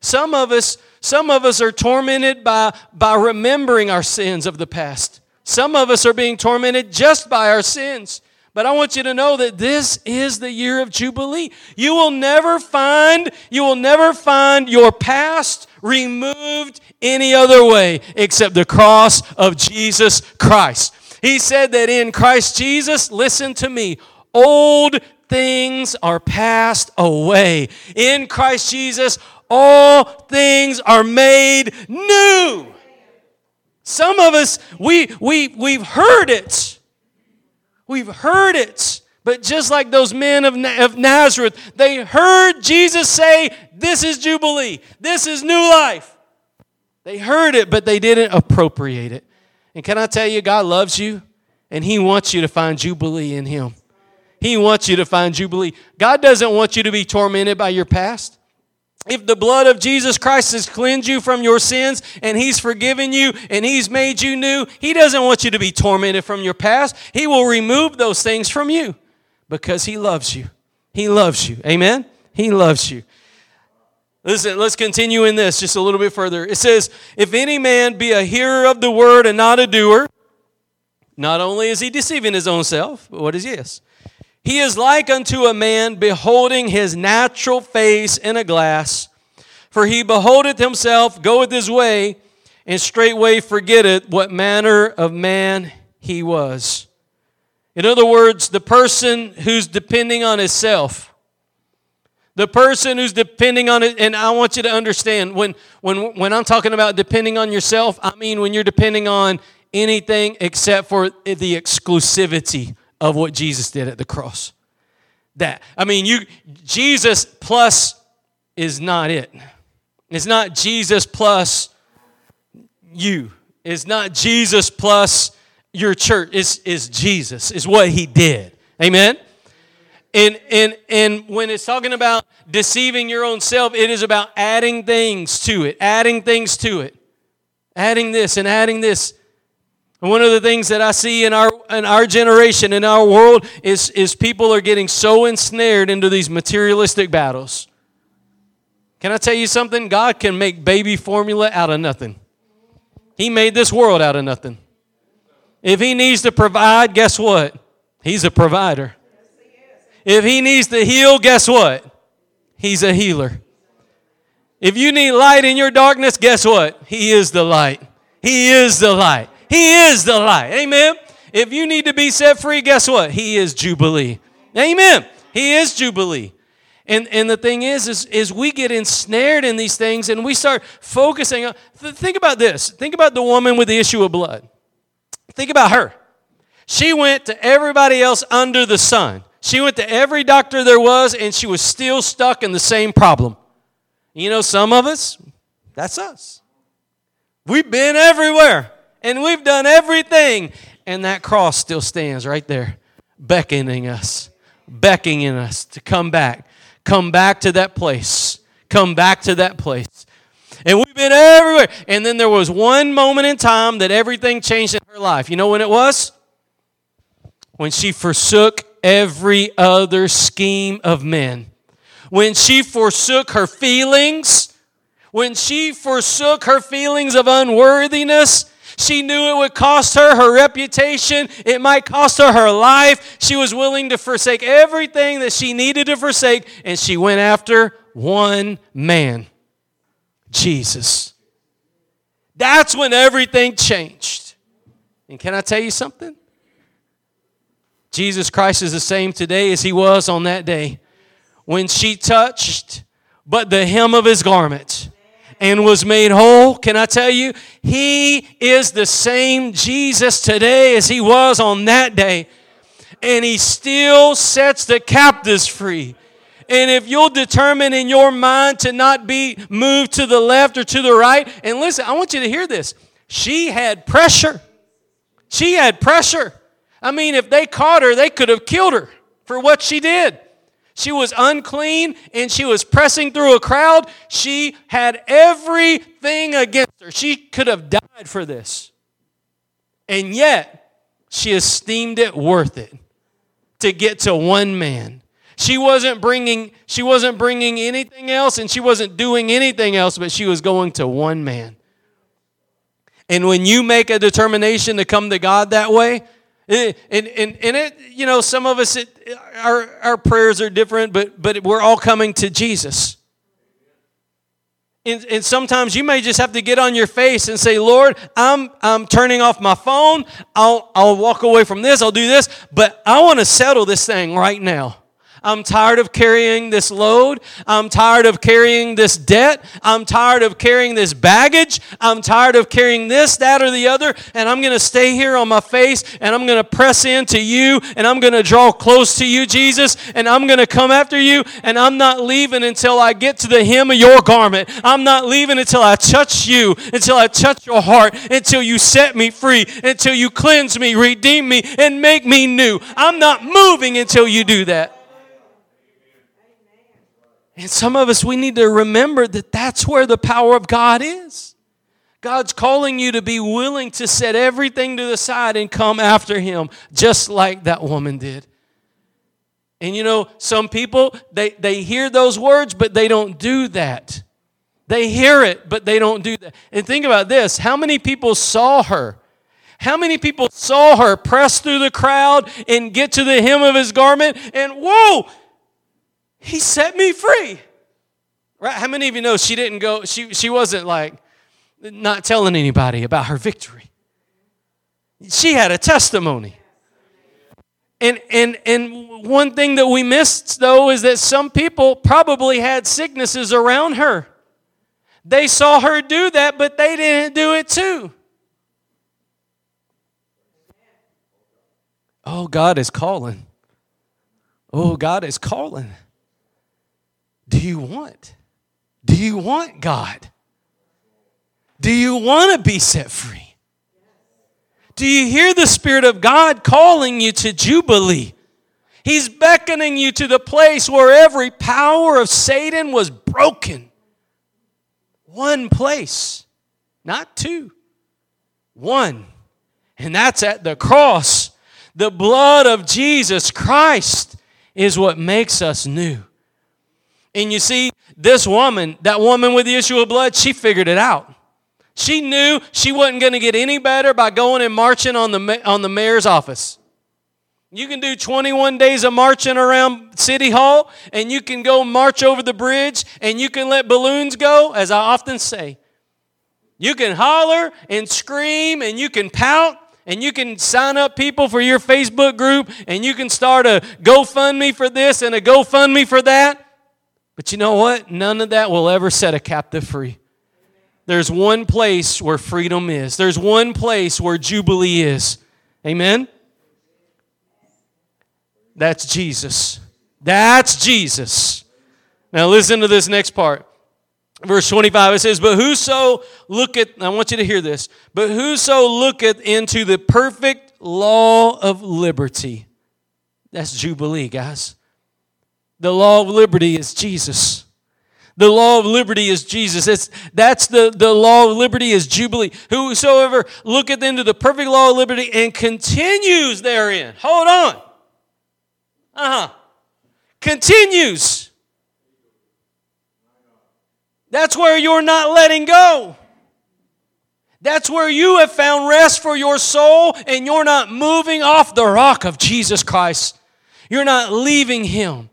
Some of us, some of us are tormented by, by remembering our sins of the past. Some of us are being tormented just by our sins. But I want you to know that this is the year of Jubilee. You will never find, you will never find your past removed any other way except the cross of Jesus Christ. He said that in Christ Jesus, listen to me, old things are passed away. In Christ Jesus, all things are made new. Some of us, we, we, we've heard it. We've heard it. But just like those men of, of Nazareth, they heard Jesus say, This is Jubilee, this is new life. They heard it, but they didn't appropriate it. And can I tell you, God loves you, and He wants you to find Jubilee in Him. He wants you to find Jubilee. God doesn't want you to be tormented by your past. If the blood of Jesus Christ has cleansed you from your sins and He's forgiven you and He's made you new, He doesn't want you to be tormented from your past. He will remove those things from you because He loves you. He loves you. Amen? He loves you. Listen, let's continue in this just a little bit further. It says, If any man be a hearer of the word and not a doer, not only is he deceiving his own self, but what is this? He is like unto a man beholding his natural face in a glass. For he beholdeth himself, goeth his way, and straightway forgetteth what manner of man he was. In other words, the person who's depending on himself, the person who's depending on it, and I want you to understand when, when, when I'm talking about depending on yourself, I mean when you're depending on anything except for the exclusivity of what Jesus did at the cross. That I mean, you Jesus plus is not it. It's not Jesus plus you. It's not Jesus plus your church. It's, it's Jesus. is what he did. Amen. And, and, and when it's talking about deceiving your own self, it is about adding things to it, adding things to it, adding this and adding this. One of the things that I see in our in our generation, in our world, is, is people are getting so ensnared into these materialistic battles. Can I tell you something? God can make baby formula out of nothing. He made this world out of nothing. If He needs to provide, guess what? He's a provider. If He needs to heal, guess what? He's a healer. If you need light in your darkness, guess what? He is the light. He is the light. He is the light. Amen. If you need to be set free, guess what? He is Jubilee. Amen. He is Jubilee. And, and the thing is, is, is we get ensnared in these things and we start focusing on. Think about this. Think about the woman with the issue of blood. Think about her. She went to everybody else under the sun. She went to every doctor there was, and she was still stuck in the same problem. You know, some of us, that's us. We've been everywhere and we've done everything. And that cross still stands right there, beckoning us, beckoning us to come back. Come back to that place. Come back to that place. And we've been everywhere. And then there was one moment in time that everything changed in her life. You know when it was? When she forsook every other scheme of men. When she forsook her feelings. When she forsook her feelings of unworthiness she knew it would cost her her reputation, it might cost her her life. She was willing to forsake everything that she needed to forsake, and she went after one man Jesus. That's when everything changed. And can I tell you something? Jesus Christ is the same today as he was on that day when she touched but the hem of his garment and was made whole. Can I tell you? He is the same Jesus today as he was on that day. And he still sets the captives free. And if you'll determine in your mind to not be moved to the left or to the right, and listen, I want you to hear this. She had pressure. She had pressure. I mean, if they caught her, they could have killed her for what she did. She was unclean and she was pressing through a crowd. She had everything against her. She could have died for this. And yet, she esteemed it worth it to get to one man. She wasn't bringing she wasn't bringing anything else and she wasn't doing anything else but she was going to one man. And when you make a determination to come to God that way, and, and, and it, you know, some of us, it, our, our prayers are different, but, but we're all coming to Jesus. And, and, sometimes you may just have to get on your face and say, Lord, I'm, I'm turning off my phone. I'll, I'll walk away from this. I'll do this. But I want to settle this thing right now. I'm tired of carrying this load. I'm tired of carrying this debt. I'm tired of carrying this baggage. I'm tired of carrying this, that, or the other. And I'm going to stay here on my face and I'm going to press into you and I'm going to draw close to you, Jesus. And I'm going to come after you and I'm not leaving until I get to the hem of your garment. I'm not leaving until I touch you, until I touch your heart, until you set me free, until you cleanse me, redeem me, and make me new. I'm not moving until you do that. And some of us, we need to remember that that's where the power of God is. God's calling you to be willing to set everything to the side and come after Him, just like that woman did. And you know, some people, they, they hear those words, but they don't do that. They hear it, but they don't do that. And think about this how many people saw her? How many people saw her press through the crowd and get to the hem of his garment and whoa, he set me free. Right? How many of you know she didn't go, she, she wasn't like not telling anybody about her victory? She had a testimony. And, and, and one thing that we missed, though, is that some people probably had sicknesses around her. They saw her do that, but they didn't do it too. Oh, God is calling. Oh, God is calling. Do you want? Do you want God? Do you want to be set free? Do you hear the Spirit of God calling you to Jubilee? He's beckoning you to the place where every power of Satan was broken. One place, not two, one. And that's at the cross. The blood of Jesus Christ is what makes us new. And you see, this woman, that woman with the issue of blood, she figured it out. She knew she wasn't going to get any better by going and marching on the, on the mayor's office. You can do 21 days of marching around City Hall, and you can go march over the bridge, and you can let balloons go, as I often say. You can holler and scream, and you can pout, and you can sign up people for your Facebook group, and you can start a GoFundMe for this and a GoFundMe for that. But you know what? None of that will ever set a captive free. There's one place where freedom is, there's one place where Jubilee is. Amen? That's Jesus. That's Jesus. Now listen to this next part. Verse 25 it says, But whoso looketh, I want you to hear this, but whoso looketh into the perfect law of liberty. That's Jubilee, guys. The law of liberty is Jesus. The law of liberty is Jesus. It's, that's the, the law of liberty is Jubilee. Whosoever looketh into the perfect law of liberty and continues therein. Hold on. Uh huh. Continues. That's where you're not letting go. That's where you have found rest for your soul and you're not moving off the rock of Jesus Christ. You're not leaving Him.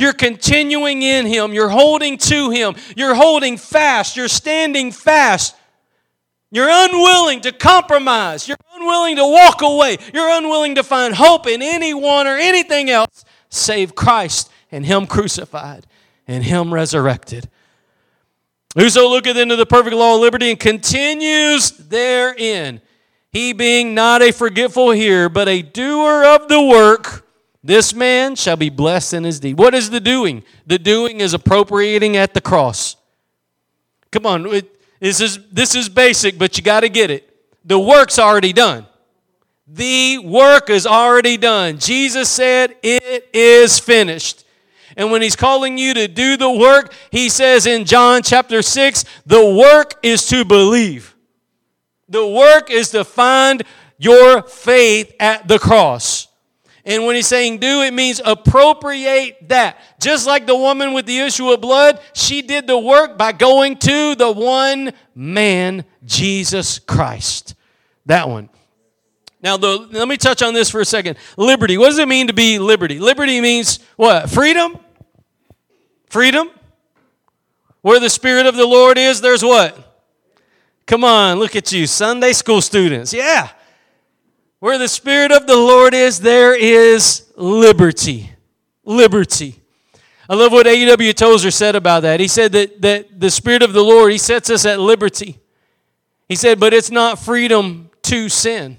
You're continuing in Him. You're holding to Him. You're holding fast. You're standing fast. You're unwilling to compromise. You're unwilling to walk away. You're unwilling to find hope in anyone or anything else save Christ and Him crucified and Him resurrected. Whoso looketh into the perfect law of liberty and continues therein, he being not a forgetful hearer, but a doer of the work, this man shall be blessed in his deed. What is the doing? The doing is appropriating at the cross. Come on, it, this is this is basic, but you got to get it. The work's already done. The work is already done. Jesus said, "It is finished." And when he's calling you to do the work, he says in John chapter 6, the work is to believe. The work is to find your faith at the cross. And when he's saying do, it means appropriate that. Just like the woman with the issue of blood, she did the work by going to the one man, Jesus Christ. That one. Now, the, let me touch on this for a second. Liberty. What does it mean to be liberty? Liberty means what? Freedom? Freedom? Where the Spirit of the Lord is, there's what? Come on, look at you, Sunday school students. Yeah. Where the Spirit of the Lord is, there is liberty. liberty. I love what A.W. Tozer said about that. He said that, that the Spirit of the Lord, He sets us at liberty. He said, but it's not freedom to sin,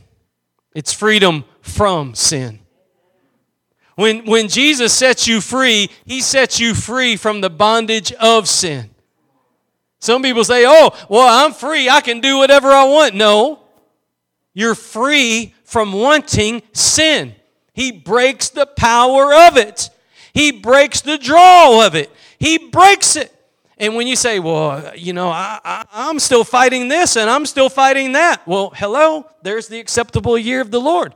it's freedom from sin. When, when Jesus sets you free, He sets you free from the bondage of sin. Some people say, oh, well, I'm free. I can do whatever I want. No, you're free from wanting sin. He breaks the power of it, He breaks the draw of it. He breaks it. And when you say, well, you know, I, I, I'm still fighting this and I'm still fighting that, well, hello, there's the acceptable year of the Lord,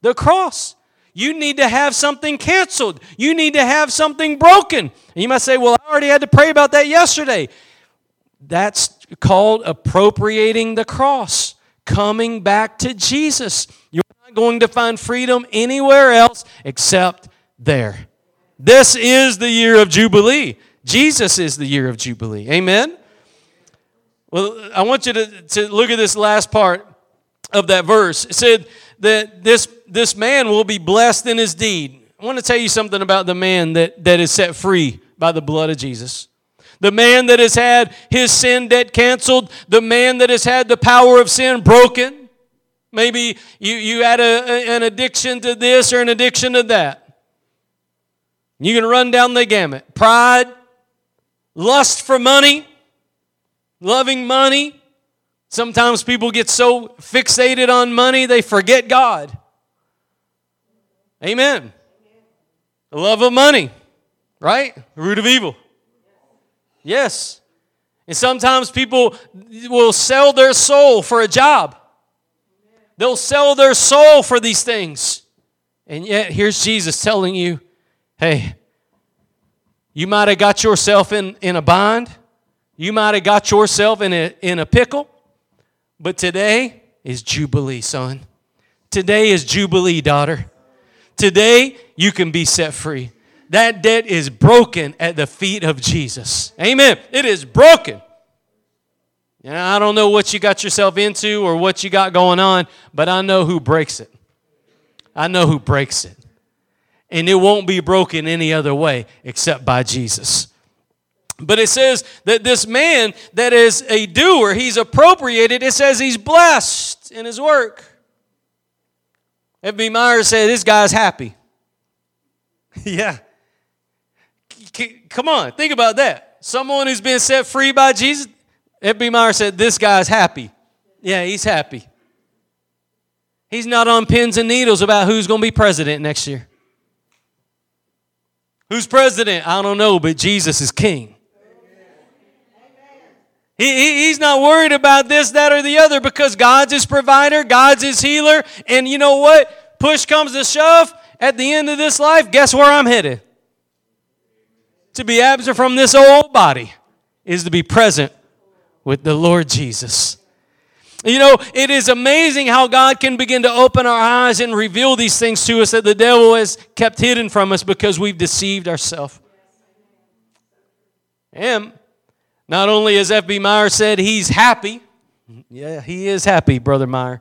the cross. You need to have something canceled. You need to have something broken. And you might say, well, I already had to pray about that yesterday. That's called appropriating the cross, coming back to Jesus. You're not going to find freedom anywhere else except there. This is the year of Jubilee. Jesus is the year of Jubilee. Amen? Well, I want you to, to look at this last part of that verse. It said that this, this man will be blessed in his deed. I want to tell you something about the man that, that is set free by the blood of Jesus. The man that has had his sin debt canceled, the man that has had the power of sin broken. Maybe you, you had a, an addiction to this or an addiction to that. You can run down the gamut. Pride, lust for money, loving money. Sometimes people get so fixated on money they forget God. Amen. The love of money, right? The root of evil. Yes. And sometimes people will sell their soul for a job. They'll sell their soul for these things. And yet, here's Jesus telling you hey, you might have got yourself in, in a bind, you might have got yourself in a, in a pickle, but today is Jubilee, son. Today is Jubilee, daughter. Today, you can be set free. That debt is broken at the feet of Jesus. Amen. It is broken. And I don't know what you got yourself into or what you got going on, but I know who breaks it. I know who breaks it. And it won't be broken any other way except by Jesus. But it says that this man that is a doer, he's appropriated, it says he's blessed in his work. F.B. Myers said, This guy's happy. yeah. Come on, think about that. Someone who's been set free by Jesus. F.B. Meyer said, This guy's happy. Yeah, he's happy. He's not on pins and needles about who's going to be president next year. Who's president? I don't know, but Jesus is king. He, he, he's not worried about this, that, or the other because God's his provider, God's his healer. And you know what? Push comes to shove. At the end of this life, guess where I'm headed? To be absent from this old body is to be present with the Lord Jesus. You know, it is amazing how God can begin to open our eyes and reveal these things to us that the devil has kept hidden from us because we've deceived ourselves. And not only as F.B. Meyer said, he's happy. Yeah, he is happy, Brother Meyer.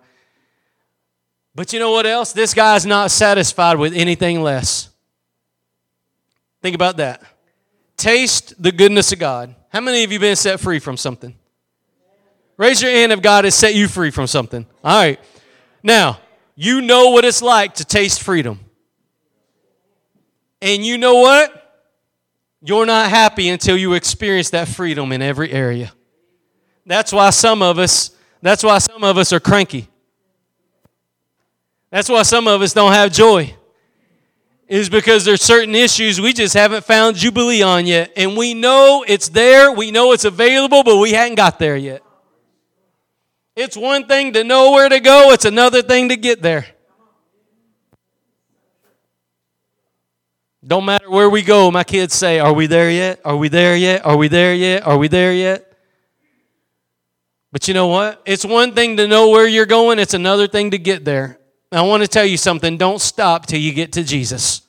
But you know what else? This guy's not satisfied with anything less. Think about that. Taste the goodness of God. How many of you been set free from something? Raise your hand if God has set you free from something. All right. Now, you know what it's like to taste freedom. And you know what? You're not happy until you experience that freedom in every area. That's why some of us, that's why some of us are cranky. That's why some of us don't have joy is because there's certain issues we just haven't found Jubilee on yet. And we know it's there, we know it's available, but we hadn't got there yet. It's one thing to know where to go, it's another thing to get there. Don't matter where we go, my kids say, Are we there yet? Are we there yet? Are we there yet? Are we there yet? But you know what? It's one thing to know where you're going, it's another thing to get there. I want to tell you something. Don't stop till you get to Jesus.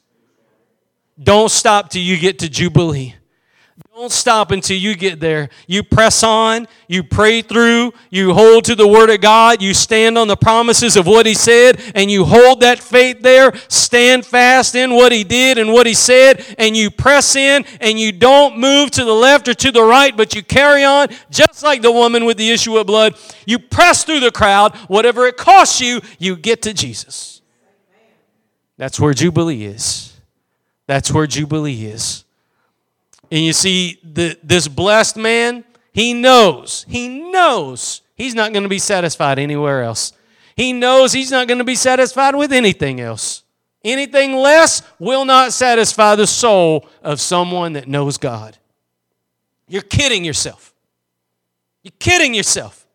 Don't stop till you get to Jubilee. Don't stop until you get there. You press on, you pray through, you hold to the Word of God, you stand on the promises of what He said, and you hold that faith there, stand fast in what He did and what He said, and you press in, and you don't move to the left or to the right, but you carry on, just like the woman with the issue of blood. You press through the crowd, whatever it costs you, you get to Jesus. That's where Jubilee is. That's where Jubilee is. And you see, the, this blessed man, he knows, he knows he's not going to be satisfied anywhere else. He knows he's not going to be satisfied with anything else. Anything less will not satisfy the soul of someone that knows God. You're kidding yourself. You're kidding yourself.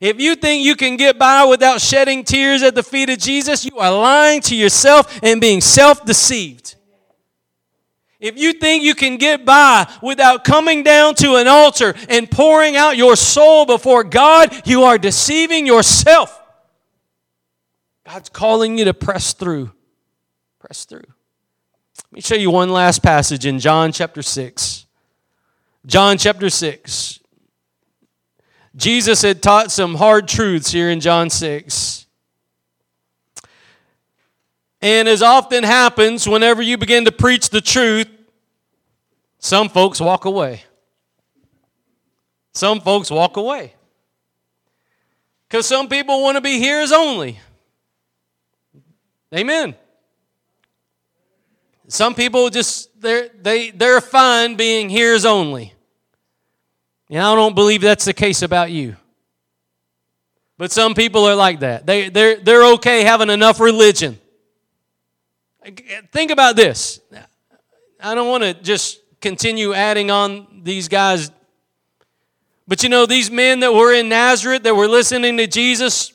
If you think you can get by without shedding tears at the feet of Jesus, you are lying to yourself and being self deceived. If you think you can get by without coming down to an altar and pouring out your soul before God, you are deceiving yourself. God's calling you to press through. Press through. Let me show you one last passage in John chapter 6. John chapter 6. Jesus had taught some hard truths here in John 6. And as often happens, whenever you begin to preach the truth, some folks walk away. Some folks walk away. Because some people want to be hearers only. Amen. Some people just they're they they're fine being hearers only. And I don't believe that's the case about you. But some people are like that. They they're they're okay having enough religion. Think about this. I don't want to just continue adding on these guys. But you know, these men that were in Nazareth that were listening to Jesus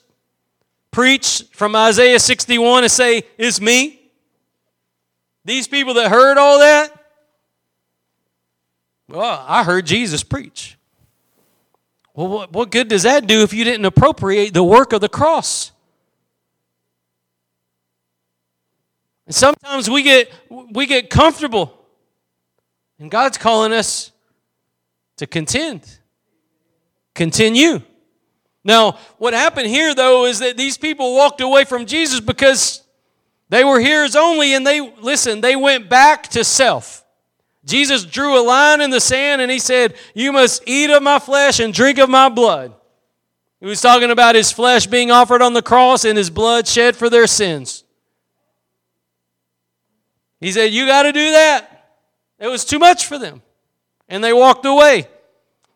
preach from Isaiah 61 and say, It's me. These people that heard all that, well, I heard Jesus preach. Well, what, what good does that do if you didn't appropriate the work of the cross? And sometimes we get we get comfortable. And God's calling us to contend. Continue. Now, what happened here though is that these people walked away from Jesus because they were hearers only and they listen, they went back to self. Jesus drew a line in the sand and he said, "You must eat of my flesh and drink of my blood." He was talking about his flesh being offered on the cross and his blood shed for their sins. He said, You got to do that. It was too much for them. And they walked away.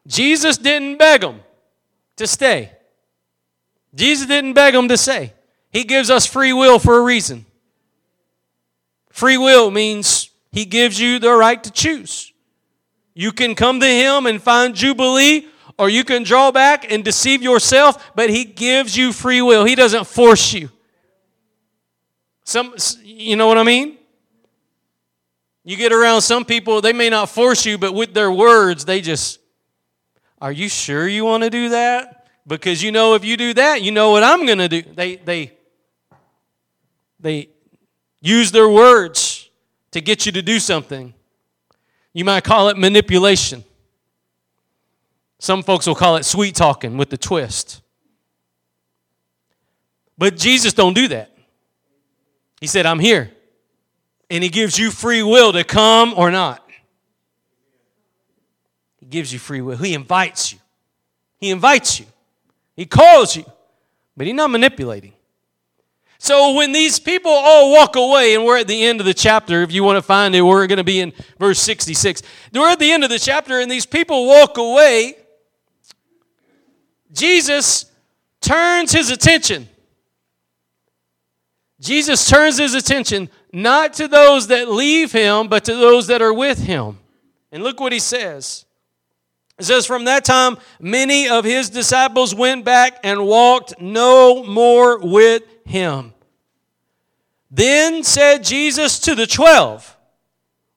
Jesus didn't beg them to stay. Jesus didn't beg them to stay. He gives us free will for a reason. Free will means He gives you the right to choose. You can come to Him and find Jubilee, or you can draw back and deceive yourself, but He gives you free will. He doesn't force you. Some, you know what I mean? You get around some people, they may not force you, but with their words, they just, are you sure you want to do that? Because you know if you do that, you know what I'm going to do. They, they, they use their words to get you to do something. You might call it manipulation. Some folks will call it sweet talking with the twist. But Jesus don't do that. He said, I'm here and He gives you free will to come or not. He gives you free will. He invites you. He invites you. He calls you, but He's not manipulating. So when these people all walk away, and we're at the end of the chapter, if you want to find it, we're going to be in verse 66. We're at the end of the chapter, and these people walk away. Jesus turns his attention. Jesus turns his attention not to those that leave him, but to those that are with him. And look what he says. It says, From that time, many of his disciples went back and walked no more with him. Then said Jesus to the twelve,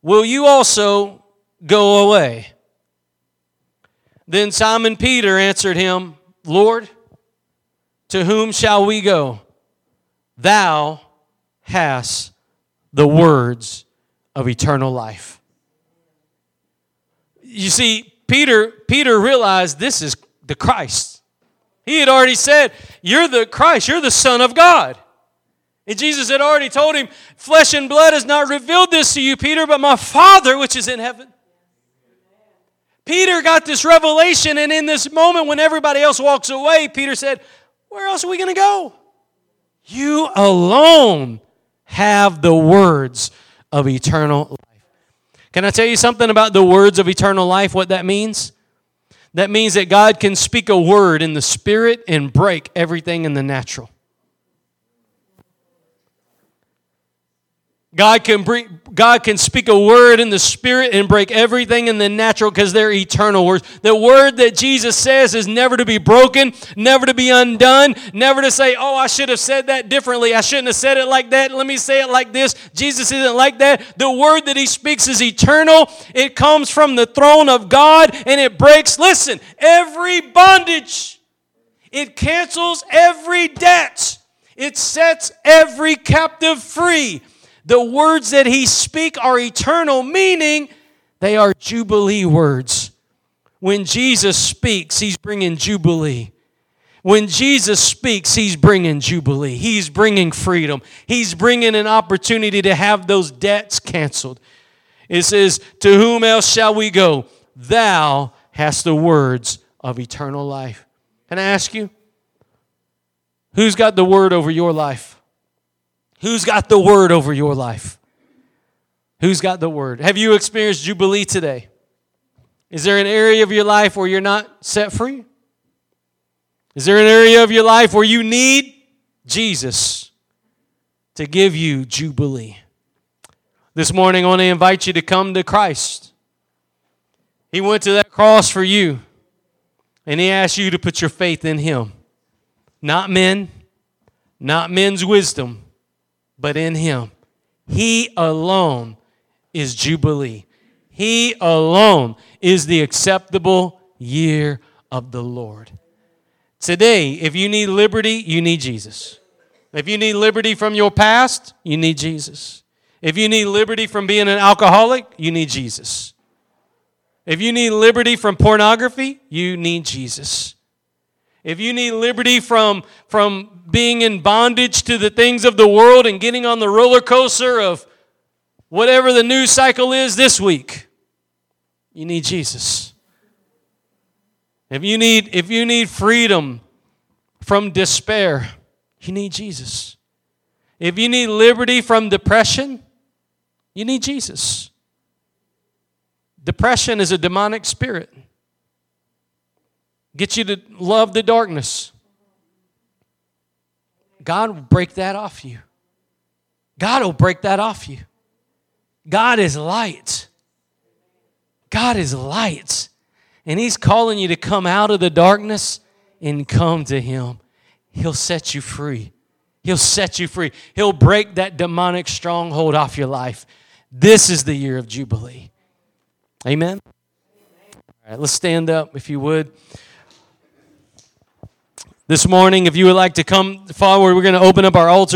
Will you also go away? Then Simon Peter answered him, Lord, to whom shall we go? Thou hast the words of eternal life. you see, Peter, Peter realized this is the Christ. He had already said, You're the Christ, you're the Son of God. And Jesus had already told him, Flesh and blood has not revealed this to you, Peter, but my Father which is in heaven. Peter got this revelation, and in this moment when everybody else walks away, Peter said, Where else are we going to go? You alone have the words of eternal life. Can I tell you something about the words of eternal life, what that means? That means that God can speak a word in the spirit and break everything in the natural. God can, bring, God can speak a word in the spirit and break everything in the natural because they're eternal words. The word that Jesus says is never to be broken, never to be undone, never to say, oh, I should have said that differently. I shouldn't have said it like that. Let me say it like this. Jesus isn't like that. The word that he speaks is eternal. It comes from the throne of God and it breaks, listen, every bondage. It cancels every debt. It sets every captive free. The words that he speak are eternal, meaning they are jubilee words. When Jesus speaks, he's bringing jubilee. When Jesus speaks, he's bringing jubilee. He's bringing freedom. He's bringing an opportunity to have those debts canceled. It says, To whom else shall we go? Thou hast the words of eternal life. Can I ask you, who's got the word over your life? Who's got the word over your life? Who's got the word? Have you experienced Jubilee today? Is there an area of your life where you're not set free? Is there an area of your life where you need Jesus to give you Jubilee? This morning, I want to invite you to come to Christ. He went to that cross for you, and He asked you to put your faith in Him. Not men, not men's wisdom, but in Him. He alone is Jubilee. He alone is the acceptable year of the Lord. Today, if you need liberty, you need Jesus. If you need liberty from your past, you need Jesus. If you need liberty from being an alcoholic, you need Jesus. If you need liberty from pornography, you need Jesus. If you need liberty from, from being in bondage to the things of the world and getting on the roller coaster of whatever the news cycle is this week, you need Jesus. If you need, if you need freedom from despair, you need Jesus. If you need liberty from depression, you need Jesus. Depression is a demonic spirit. Get you to love the darkness. God will break that off you. God will break that off you. God is light. God is light. And He's calling you to come out of the darkness and come to Him. He'll set you free. He'll set you free. He'll break that demonic stronghold off your life. This is the year of Jubilee. Amen. All right, let's stand up if you would. This morning, if you would like to come forward, we're going to open up our altar.